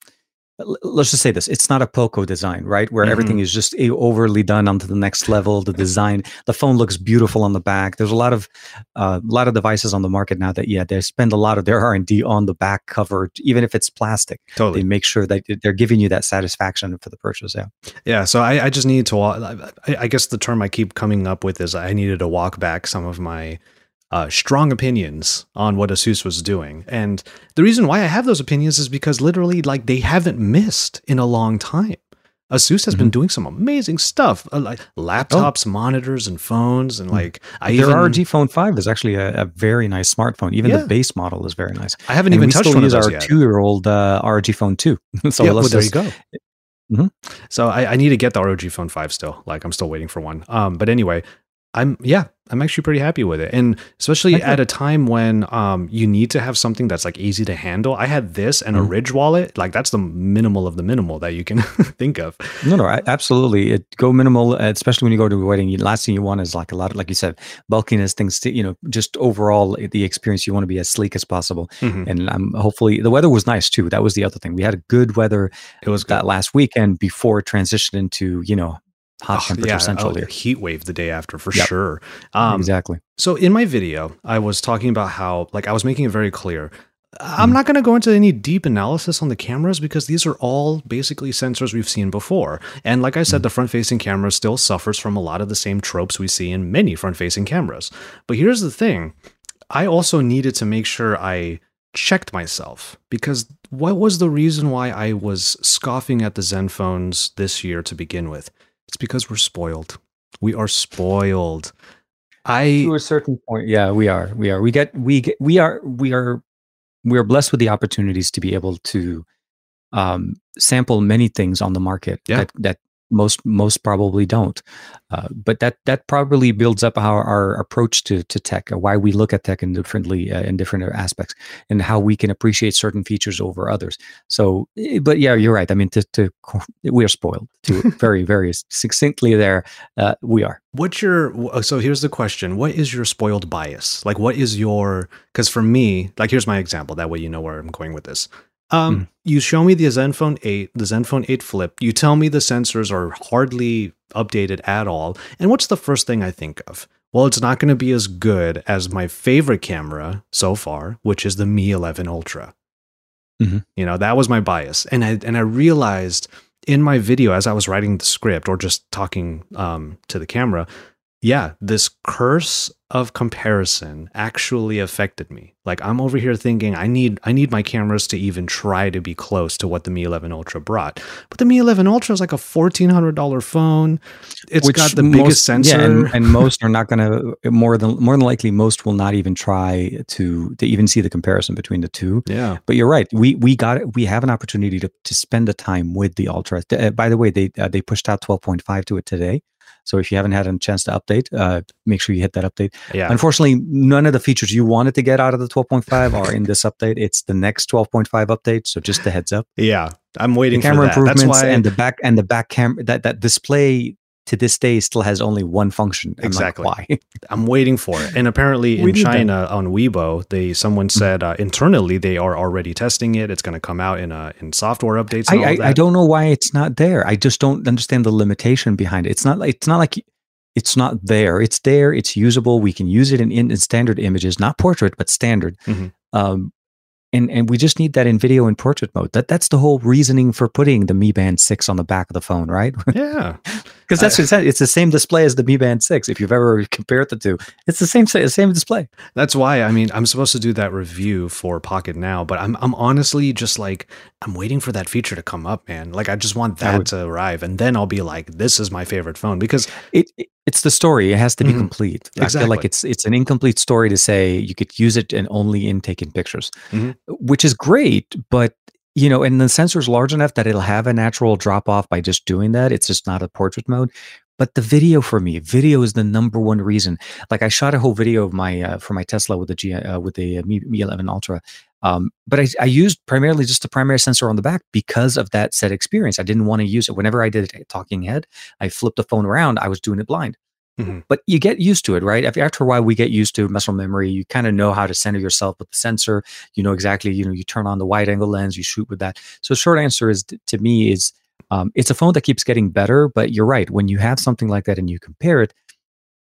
let's just say this it's not a poco design right? Where mm-hmm. everything is just overly done onto the next level the design the phone looks beautiful on the back. There's a lot of uh, a lot of devices on the market now that yeah they spend a lot of their r&d on the back cover even if it's plastic. Totally. They make sure that they're giving you that satisfaction for the purchase yeah. Yeah so i, I just need to I, I guess the term i keep coming up with is i needed to walk back some of my uh, strong opinions on what Asus was doing. And the reason why I have those opinions is because literally, like, they haven't missed in a long time. Asus has mm-hmm. been doing some amazing stuff, uh, like laptops, oh. monitors, and phones, and hmm. like I their even, ROG Phone Five is actually a, a very nice smartphone. Even yeah. the base model is very nice. I haven't and even touched one of those our two-year-old uh, ROG Phone Two. (laughs) so yeah, well, there you go. Mm-hmm. So I, I, need to get the ROG Phone Five still. Like I'm still waiting for one. Um, but anyway, I'm yeah, I'm actually pretty happy with it. And especially at a time when um, you need to have something that's like easy to handle. I had this and mm-hmm. a Ridge wallet. Like that's the minimal of the minimal that you can (laughs) think of. No, no, absolutely. It go minimal, especially when you go to a wedding. You, last thing you want is like a lot of, like you said, bulkiness, things to, you know, just overall the experience. You want to be as sleek as possible. Mm-hmm. And I'm hopefully the weather was nice too. That was the other thing. We had a good weather. It was that last weekend before it transitioned into, you know, hot oh, temperature yeah, central here. Heat wave the day after for yep. sure. Um, exactly. So in my video, I was talking about how, like, I was making it very clear. I'm mm. not going to go into any deep analysis on the cameras because these are all basically sensors we've seen before. And like I said, mm. the front facing camera still suffers from a lot of the same tropes we see in many front facing cameras. But here's the thing I also needed to make sure I checked myself because what was the reason why I was scoffing at the Zenfones this year to begin with? It's because we're spoiled. We are spoiled. I to a certain point, yeah, we are. We are. We get. We get. We are. We are. We are blessed with the opportunities to be able to um, sample many things on the market yeah. that, that most most probably don't. Uh, but that that probably builds up our, our approach to to tech, uh, why we look at tech in differently uh, in different aspects, and how we can appreciate certain features over others. So, eh, but yeah, you're right. I mean, to, to we are spoiled. To (laughs) very very succinctly, there uh, we are. What's your so here's the question: What is your spoiled bias? Like, what is your? Because for me, like, here's my example. That way, you know where I'm going with this. Um, mm. You show me the Zenfone 8, the Zenfone 8 Flip. You tell me the sensors are hardly updated at all. And what's the first thing I think of? Well, it's not going to be as good as my favorite camera so far, which is the Mi 11 Ultra. Mm-hmm. You know, that was my bias. And I, and I realized in my video as I was writing the script or just talking um, to the camera, yeah, this curse of comparison actually affected me. Like I'm over here thinking I need I need my cameras to even try to be close to what the Mi 11 Ultra brought. But the Mi 11 Ultra is like a $1400 phone. It's Which got the most- biggest sensor. Yeah, and, and (laughs) most are not going to more than more than likely most will not even try to to even see the comparison between the two. yeah. But you're right. We we got it. We have an opportunity to to spend the time with the Ultra. Uh, by the way, they uh, they pushed out 12.5 to it today. So if you haven't had a chance to update, uh, make sure you hit that update. Yeah. Unfortunately, none of the features you wanted to get out of the 12.5 are in this update. It's the next 12.5 update. So just a heads up. Yeah. I'm The waiting camera for that. That's improvements why and the back and the back camera that that display to this day still has only one function. I'm Exactly. Like, why? (laughs) I'm waiting for it. And apparently in need that. China on Weibo, they someone Mm-hmm. said uh, internally they are already testing it. It's going to come out in uh, in software updates. And all I, I, I don't know why it's not there. I just don't understand the limitation behind it. It's not like it's not like it's not there. It's there. It's usable. We can use it in, in, in standard images, not portrait, but standard. Mhm. Um, and and we just need that in video and portrait mode. That that's the whole reasoning for putting the Mi Band Six on the back of the phone, right? (laughs) Yeah. Because that's what it said. It's the same display as the Mi Band Six. If you've ever (laughs) compared the two, it's the same sa- same display. That's why I mean I'm supposed to do that review for Pocketnow, but I'm I'm honestly just like I'm waiting for that feature to come up, man. Like I just want that would- to arrive, and then I'll be like, this is my favorite phone because it, it- it's the story. It has to be Mhm. complete. I feel like it's it's an incomplete story to say you could use it and only in taking pictures, Mhm. which is great. But you know, and the sensor is large enough that it'll have a natural drop off by just doing that. It's just not a portrait mode. But the video for me, video is the number one reason. Like I shot a whole video of my uh, for my Tesla with the G uh, with the uh, Mi, Mi 11 Ultra. Um, but I, I used primarily just the primary sensor on the back because of that said experience. I didn't want to use it. Whenever I did a talking head, I flipped the phone around. I was doing it blind. Mhm. But you get used to it, right? After after a while, we get used to muscle memory. You kind of know how to center yourself with the sensor. You know exactly. You know, you turn on the wide angle lens. You shoot with that. So, short answer is to me is um, it's a phone that keeps getting better. But you're right. When you have something like that and you compare it,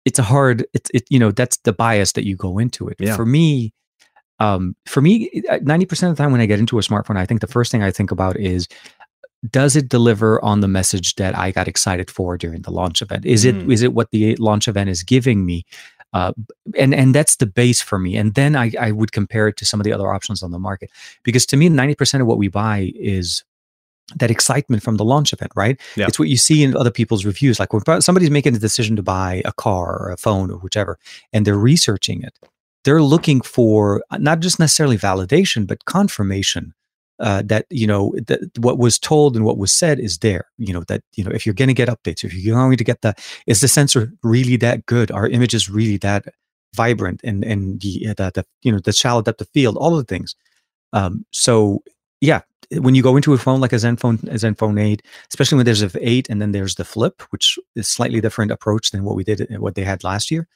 it's a hard. It's it. You know, that's the bias that you go into it. Yeah. For me, um, for me, ninety percent of the time when I get into a smartphone, I think the first thing I think about is does it deliver on the message that I got excited for during the launch event? Is it Mm. is it what the launch event is giving me? Uh, and and that's the base for me. And then I, I would compare it to some of the other options on the market because to me, ninety percent of what we buy is that excitement from the launch event, right? Yeah. It's what you see in other people's reviews. Like when somebody's making a decision to buy a car or a phone or whichever, and they're researching it, they're looking for uh, not just necessarily validation, but confirmation uh, that you know that what was told and what was said is there. You know that you know if you're going to get updates, if you're going to get that, is the sensor really that good? Are images really that vibrant and and the the, the you know the shallow depth of field, all of the things. Um, so yeah, when you go into a phone like a Zenfone, a Zenfone 8, especially when there's a 8 and then there's the flip, which is slightly different approach than what we did, what they had last year.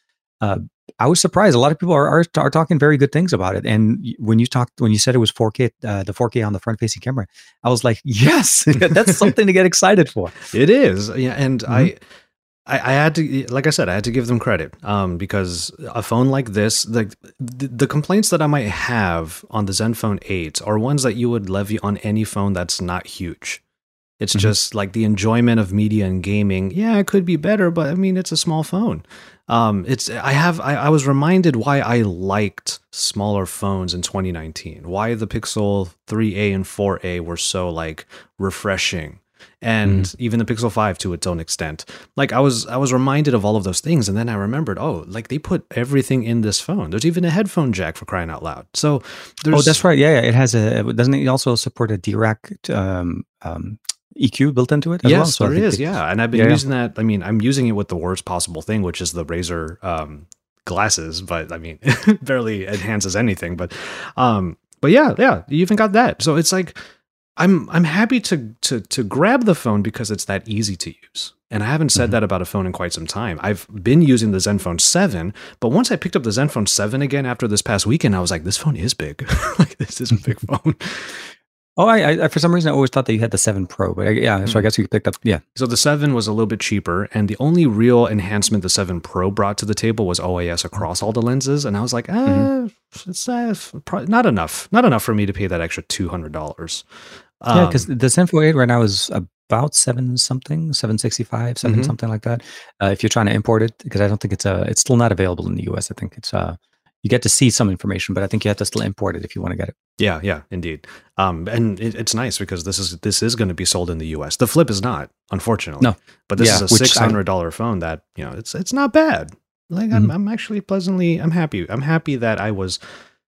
Uh, I was surprised. A lot of people are, are are talking very good things about it. And when you talked, when you said it was 4K, uh, the 4K on the front facing camera, I was like, (laughs) yes, (laughs) that's (laughs) something to get excited for. It is, yeah, and Mm-hmm. I, I, I had to, like I said, I had to give them credit, um, because a phone like this, the, the the complaints that I might have on the Zenfone Eight are ones that you would levy on any phone that's not huge. It's Mhm. just like the enjoyment of media and gaming. Yeah, it could be better, but I mean, it's a small phone. Um, it's I have I, I was reminded why I liked smaller phones in 2019. Why the Pixel 3a and 4a were so like refreshing and even the Pixel 5 to its own extent. Like I was I was reminded of all of those things and then I remembered, oh, like they put everything in this phone. There's even a headphone jack for crying out loud. So there's Oh, that's right. Yeah, yeah. It has a, doesn't it also support a DRAC um, um, EQ built into it as yes, well? So there is. Yeah, and I've been Yeah, yeah. using that. I mean, I'm using it with the worst possible thing, which is the Razer um, glasses. But I mean, (laughs) barely enhances anything. But, um, but yeah, yeah, you even got that. So it's like I'm I'm happy to to to grab the phone because it's that easy to use. And I haven't said Mhm. that about a phone in quite some time. I've been using the Zenfone 7, but once I picked up the Zenfone 7 again after this past weekend, I was like, this phone is big. (laughs) like this is a big phone. Oh, I, I for some reason I always thought that you had the seven Pro, but I, yeah, so I Mm. guess you picked up. Yeah, So the 7 was a little bit cheaper, and the only real enhancement the 7 Pro brought to the table was OIS across all the lenses. And I was like, ah, Mm-hmm. it's uh, not enough. Not enough for me to pay that extra $200. yeah, Um, because the Zenfone 8 right now is about seven something, seven sixty five, seven Mhm. something like that. Uh, if you're trying to import it, because I don't think it's uh it's still not available in the US. I think it's uh you get to see some information, but I think you have to still import it if you want to get it. Yeah, yeah, indeed. Um, and it, it's nice because this is this is going to be sold in the U.S. The Flip is not, unfortunately. No. but this Yeah, is a six hundred dollar phone that you know it's it's not bad. Like I'm Mhm. I'm actually pleasantly I'm happy. I'm happy that I was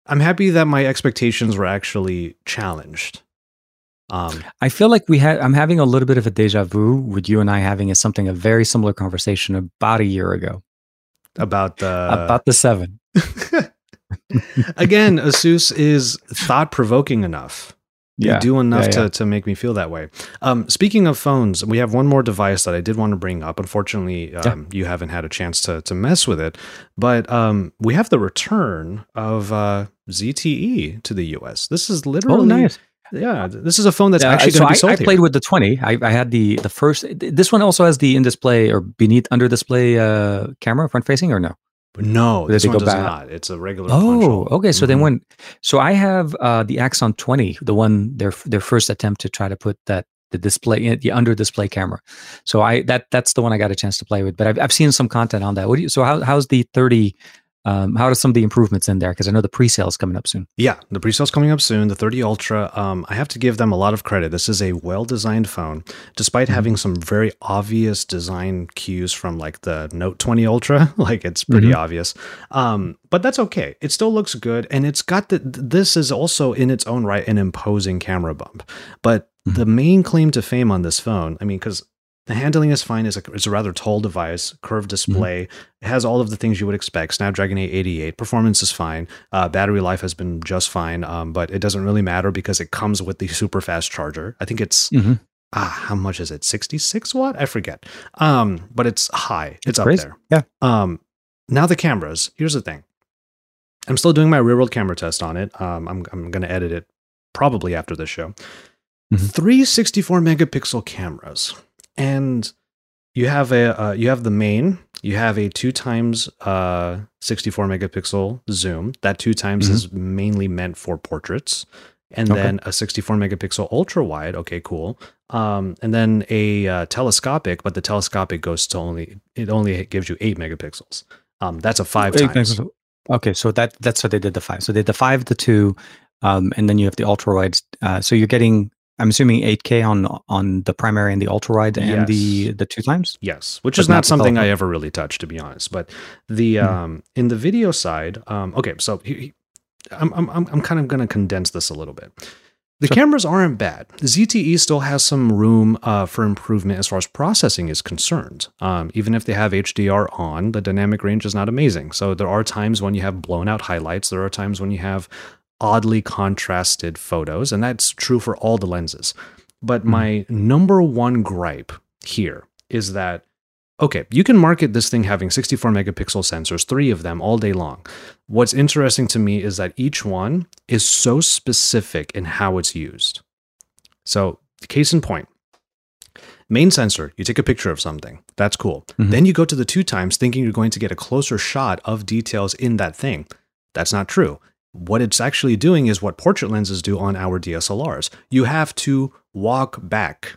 I'm happy that my expectations were actually challenged. Um, I feel like we had I'm having a little bit of a deja vu with you and I having a, something a very similar conversation about a year ago about the about the seven. (laughs) (laughs) again, Asus is thought provoking enough. They do enough yeah, to, yeah. to make me feel that way. Um, speaking of phones, we have one more device that I did want to bring up. Unfortunately, um, you haven't had a chance to, to mess with it, but um, we have the return of uh, ZTE to the US. This is literally, Oh, nice. Yeah, this is a phone that's Yeah, actually going to I, be sold I here. played with the 20. I, I had the the first. This one also has the in display or beneath under display uh, camera front facing or no? no, this one does back? not. It's a regular. Oh, okay. So they Mhm. went. So I have uh, the Axon 20, the one their their first attempt to try to put that the display the under display camera. So I that that's the one I got a chance to play with. But I've I've seen some content on that. What do you? So how how's the 30? Um, how are some of the improvements in there? Because I know the pre-sale is coming up soon. Yeah, the pre-sale's coming up soon. The 30 Ultra, um, I have to give them a lot of credit. This is a well-designed phone, despite Mhm. having some very obvious design cues from like the Note 20 Ultra. (laughs) like it's pretty Mhm. obvious, um, but that's okay. It still looks good, and it's got the. This is also in its own right an imposing camera bump. But Mhm. the main claim to fame on this phone, I mean, because the handling is fine. It's a, it's a rather tall device, curved display. It has all of the things you would expect. Snapdragon 888. Performance is fine. Uh, battery life has been just fine, um, but it doesn't really matter because it comes with the super fast charger. I think it's Mhm. ah, how much is it? 66 watt? I forget. Um, but it's high. It's, up crazy. there. Yeah. Um, now the cameras. Here's the thing. I'm still doing my real world camera test on it. Um, I'm I'm gonna edit it probably after this show. Mhm. Three 64 megapixel cameras, and you have a uh, you have the main. You have a two times uh 64 megapixel zoom. That two times Mhm. is mainly meant for portraits, and Okay. then a 64 megapixel ultra wide. Okay, cool. Um, and then a uh, telescopic, but the telescopic goes to only it only gives you eight megapixels. Um, that's a five Eight times. megapixel. Okay, so that that's what they did the five. So they did the five, the two, um, and then you have the ultra wide Uh, so you're getting, I'm assuming 8K on on the primary and the ultra wide and the Yes. the two times. Yes, which But is not something I ever really touched, to be honest. But the Hmm. um, in the video side, um, okay, so he, he- I'm I'm I'm I'm kind of going to condense this a little bit. The Sure. cameras aren't bad. ZTE still has some room uh, for improvement as far as processing is concerned. Um, even if they have HDR on, the dynamic range is not amazing. So there are times when you have blown out highlights. There are times when you have oddly contrasted photos, and that's true for all the lenses. But Mhm. my number one gripe here is that okay, you can market this thing having 64 megapixel sensors, three of them all day long. What's interesting to me is that each one is so specific in how it's used. So, case in point, main sensor, you take a picture of something. That's cool. Mhm. Then you go to the two times thinking you're going to get a closer shot of details in that thing. That's not true. What it's actually doing is what portrait lenses do on our DSLRs. You have to walk back.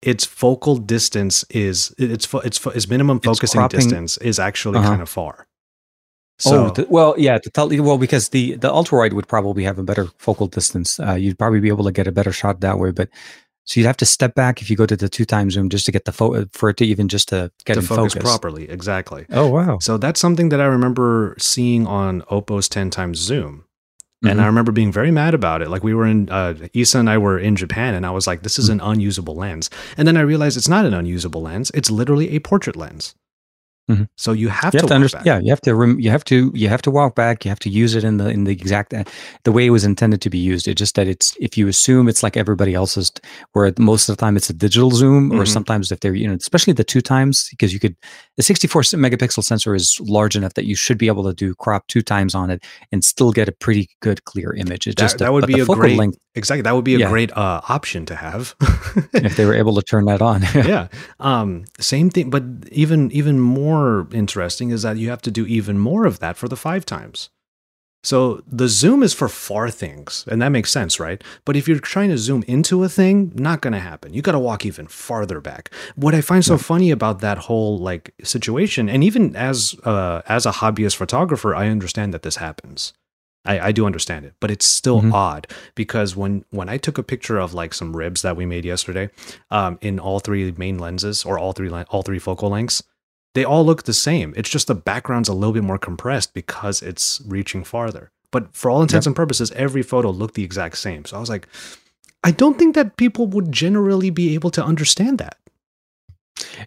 Its focal distance is its fo- its, fo- its minimum focusing cropping- distance is actually Uh-huh. kind of far. So oh, the, well, yeah, tell you, well, because the the ultra wide would probably have a better focal distance. Uh, you'd probably be able to get a better shot that way, but so you'd have to step back if you go to the two time zoom just to get the photo for it to even just to get to in focus focus. properly, exactly. Oh wow! So that's something that I remember seeing on Oppo's 10 times zoom. And Mhm. I remember being very mad about it. Like we were in, uh, Issa and I were in Japan, and I was like, this is an unusable lens. And then I realized it's not an unusable lens. It's literally a portrait lens. Mhm. So you have you to, have to walk understand. Yeah, you have to. Rem- you have to. You have to walk back. You have to use it in the in the exact uh, the way it was intended to be used. It's just that it's if you assume it's like everybody else's, where most of the time it's a digital zoom, or Mhm. sometimes if they're you know especially the two times because you could the 64 megapixel sensor is large enough that you should be able to do crop two times on it and still get a pretty good clear image. It That, just that would be a great, length exactly. That would be a Yeah. great uh, option to have. if they were able to turn that on. (laughs) yeah. Um, same thing, but even even more interesting is that you have to do even more of that for the five times. So the zoom is for far things, and that makes sense, right? But if you're trying to zoom into a thing, not going to happen. You got to walk even farther back. What I find so Yeah. funny about that whole like situation, and even as uh, as a hobbyist photographer, I understand that this happens. I, I do understand it, but it's still Mhm. odd because when when I took a picture of like some ribs that we made yesterday, um, in all three main lenses or all three all three focal lengths, they all look the same. It's just the background's a little bit more compressed because it's reaching farther. But for all intents and purposes, every photo looked the exact same. So I was like, I don't think that people would generally be able to understand that.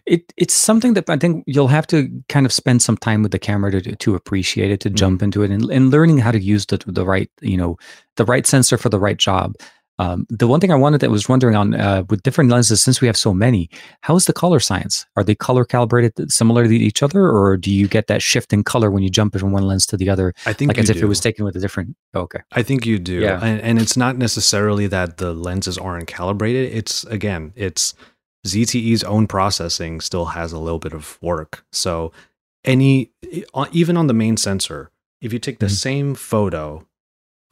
It it's something that I think you'll have to kind of spend some time with the camera to to appreciate it, to Mhm. jump into it, and, and learning how to use the the right you know the right sensor for the right job. Um, the one thing I wanted that was wondering on uh, with different lenses, since we have so many, how is the color science? Are they color calibrated similar to each other, or do you get that shift in color when you jump from one lens to the other, I think like as if it was taken with a different? oh, okay, I think you do. Yeah. And, and it's not necessarily that the lenses aren't calibrated. It's, again, it's ZTE's own processing still has a little bit of work. So, any, even on the main sensor, if you take the Mhm. same photo,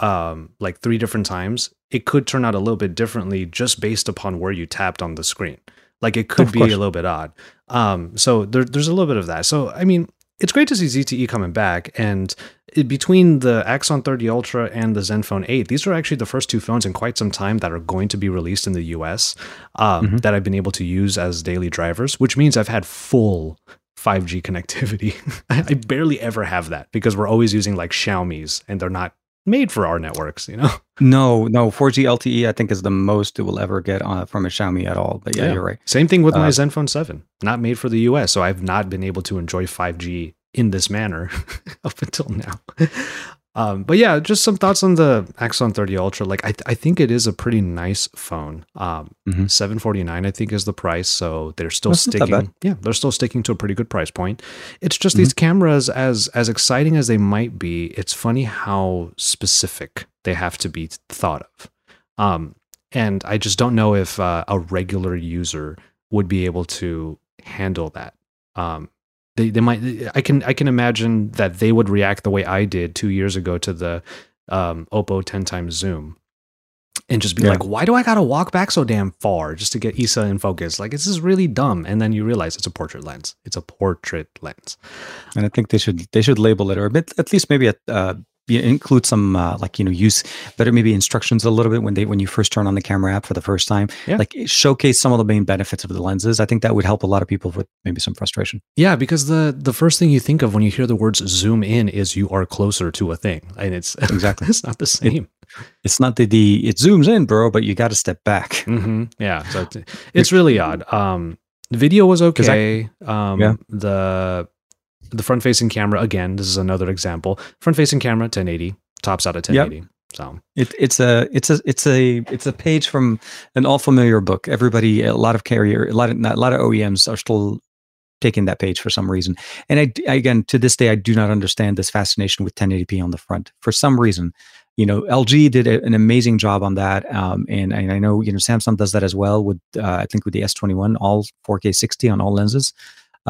um, like three different times, it could turn out a little bit differently just based upon where you tapped on the screen. Like it could Of be course. a little bit odd. Um, so there, there's a little bit of that. So, I mean, it's great to see ZTE coming back. And it- between the Axon 30 Ultra and the Zenfone 8, these are actually the first two phones in quite some time that are going to be released in the US um, Mhm. that I've been able to use as daily drivers, which means I've had full 5G connectivity. (laughs) I barely ever have that because we're always using like Xiaomi's and they're not made for our networks, you know? (laughs) no, no, 4G LTE I think is the most it will ever get uh, from a Xiaomi at all. But yeah, Yeah. you're right. Same thing with my Uh, Zenfone 7, not made for the US. So I've not been able to enjoy 5G in this manner (laughs) up until now. (laughs) Um, but yeah, just some thoughts on the Axon 30 Ultra. Like, I, I think it is a pretty nice phone. Um, Mhm. 749 I think is the price. So they're still That's sticking. Yeah, they're still sticking to a pretty good price point. It's just these cameras, as as exciting as they might be, it's funny how specific they have to be thought of. Um, and I just don't know if uh, a regular user would be able to handle that. Um, they, they might. I can I can imagine that they would react the way I did two years ago to the um, Oppo 10 times zoom, and just be Yeah. like, "Why do I gotta walk back so damn far just to get Issa in focus? Like this is really dumb." And then you realize it's a portrait lens. It's a portrait lens. and I think they should they should label it or at least maybe uh, be- include some uh, like you know use better maybe instructions a little bit when they when you first turn on the camera app for the first time. Yeah. Like showcase some of the main benefits of the lenses. I think that would help a lot of people with maybe some frustration. Yeah, because the the first thing you think of when you hear the words zoom in is you are closer to a thing, and it's (laughs) Exactly. it's not the same. It's not the the it zooms in, bro, but you got to step back. hmm Yeah, so it's, it's really odd. Um, the video was 'Cause I- okay. um, Yeah. the the front facing camera again. This is another example. Front facing camera 1080 tops out at Yep. 1080. So It, it's a it's a it's a it's a page from an all familiar book. Everybody, a lot of carrier, a lot of a lot of OEMs are still taking that page for some reason. And I again to this day I do not understand this fascination with 1080p on the front for some reason. You know, LG did a, an amazing job on that, um, and, and I know you know Samsung does that as well with uh, I think with the S21 all 4K 60 on all lenses.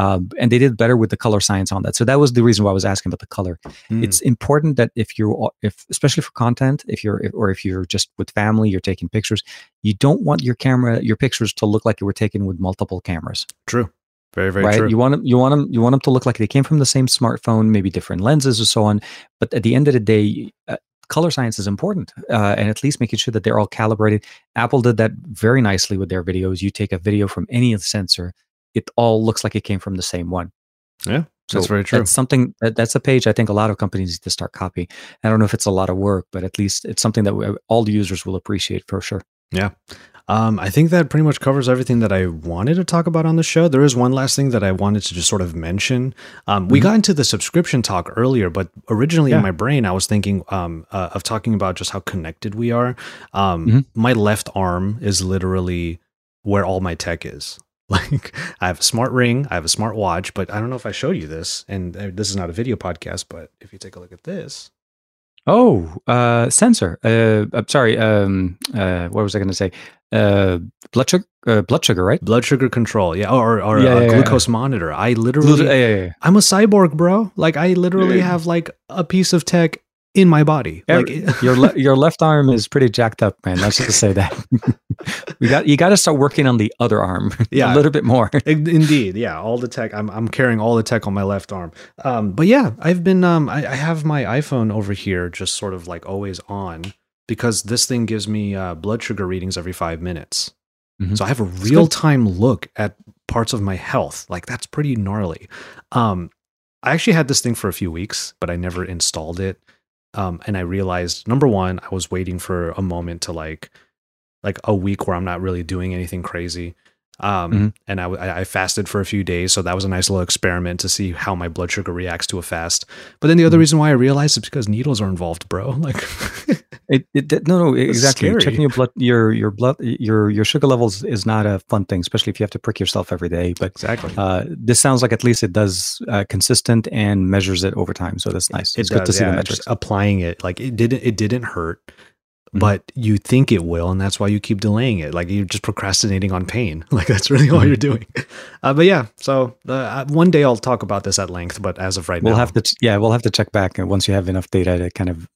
Um, and they did better with the color science on that. So that was the reason why I was asking about the color. Mm, it's important that if you're if especially for content if you're if, or if you're just with family you're taking pictures you don't want your camera your pictures to look like you were taken with multiple cameras. True. Very very right? true. you want them you want them you want them to look like they came from the same smartphone maybe different lenses or so on. But at the end of the day uh, color science is important uh, and at least making sure that they're all calibrated. Apple did that very nicely with their videos. You take a video from any sensor it all looks like it came from the same one yeah, that's very true. that's something that, that's a page I think a lot of companies need to start copying. I don't know if it's a lot of work, but at least it's something that we, all the users will appreciate for sure. Yeah. Um, I think that pretty much covers everything that I wanted to talk about on the show. There is one last thing that I wanted to just sort of mention. Um, we Mhm. got into the subscription talk earlier, but originally Yeah. in my brain, I was thinking um, uh, of talking about just how connected we are. Um, Mhm. My left arm is literally where all my tech is. (laughs) Like I have a smart ring, I have a smart watch, but I don't know if I showed you this. And uh, this is not a video podcast, but if you take a look at this, Oh, uh, sensor. Uh, I'm sorry. Um, uh, what was I going to say? Uh, blood sugar. Uh, blood sugar, right? blood sugar control, yeah, or, or Yeah, a yeah, yeah. glucose monitor. I literally yeah, yeah, yeah. I'm a cyborg, bro. Like I literally Yeah. have like a piece of tech in my body. Every, like (laughs) your le- your (laughs) left arm is pretty jacked up, man. Let's just say that. (laughs) we got you got to start working on the other arm, yeah, a little bit more. Indeed, yeah. All the tech, I'm I'm carrying all the tech on my left arm. Um, but yeah, I've been um, I, I have my iPhone over here, just sort of like always on, because this thing gives me uh, blood sugar readings every five minutes. Mm-hmm. So I have a real time look at parts of my health. Like that's pretty gnarly. Um, I actually had this thing for a few weeks, but I never installed it um, and I realized number one, I was waiting for a moment to like, like a week where I'm not really doing anything crazy. Um, mm-hmm. and I, I fasted for a few days. So that was a nice little experiment to see how my blood sugar reacts to a fast. But then the other mm-hmm. reason why I realized is because needles are involved, bro. (laughs) Like, it, it, no, no, (laughs) exactly. Scary. Checking your blood, your, your blood, your, your sugar levels is not a fun thing, especially if you have to prick yourself every day. But exactly, uh, this sounds like at least it does uh, consistent and measures it over time. So that's nice. It, it's good to see yeah, the metrics. applying it, like it didn't, it didn't hurt. Mm-hmm. but you think it will, and that's why you keep delaying it. Like you're just procrastinating on pain. (laughs) Like that's really all mm-hmm. you're doing. (laughs) Uh, but yeah, so uh, one day I'll talk about this at length. But as of right we'll now, we'll have to ch- yeah, we'll have to check back once you have enough data to kind of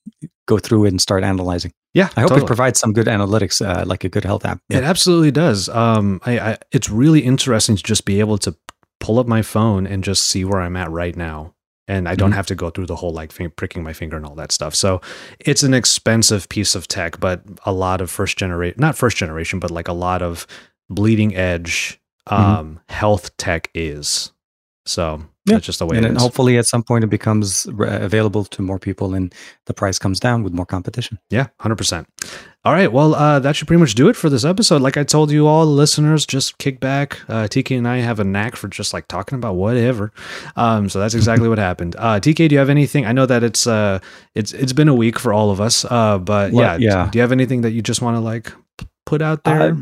go through it and start analyzing. Yeah, I hope totally. it provides some good analytics, uh, like a good health app. Yeah. It absolutely does. Um, I, I, it's really interesting to just be able to pull up my phone and just see where I'm at right now and I don't mm-hmm. have to go through the whole like pricking my finger and all that stuff. So it's an expensive piece of tech, but a lot of first generation, not first generation, but like a lot of bleeding edge mm-hmm. um, mm-hmm. health tech is. So yeah. that's just the way and it is. hopefully at some point it becomes available to more people and the price comes down with more competition. Yeah, 100%. All right. Well, uh, that should pretty much do it for this episode. Like I told you all, listeners, just kick back. Uh, TK and I have a knack for just like talking about whatever. Um, so that's exactly what happened. Uh, TK, do you have anything? I know that it's uh, it's it's been a week for all of us. Uh, but well, yeah, yeah. Do you have anything that you just want to like put out there?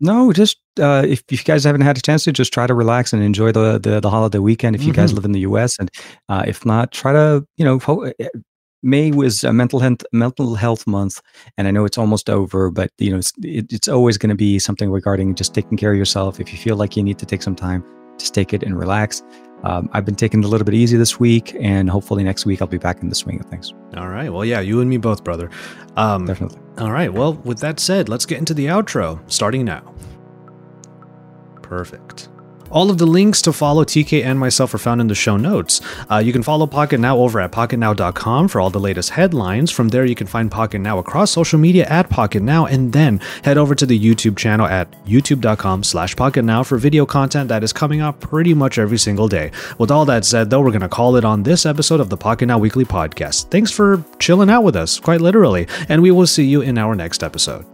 No, just uh, if, if you guys haven't had a chance to, just try to relax and enjoy the the, the holiday weekend. If you mm-hmm. guys live in the U.S. and uh, if not, try to you know May was a mental health mental health month, and I know it's almost over, but you know it's it, it's always going to be something regarding just taking care of yourself. If you feel like you need to take some time, just take it and relax. Um, I've been taking it a little bit easy this week, and hopefully next week I'll be back in the swing of things. All right. Well, yeah, you and me both, brother. Um, Definitely. All right. Well, with that said, let's get into the outro, starting now. Perfect. All of the links to follow TK and myself are found in the show notes. Uh, you can follow Pocketnow over at pocketnow.com for all the latest headlines. From there, you can find Pocketnow across social media at Pocketnow, and then head over to the YouTube channel at youtube.com slash Pocketnow for video content that is coming up pretty much every single day. With all that said, though, we're going to call it on this episode of the Pocketnow Weekly Podcast. Thanks for chilling out with us, quite literally, and we will see you in our next episode.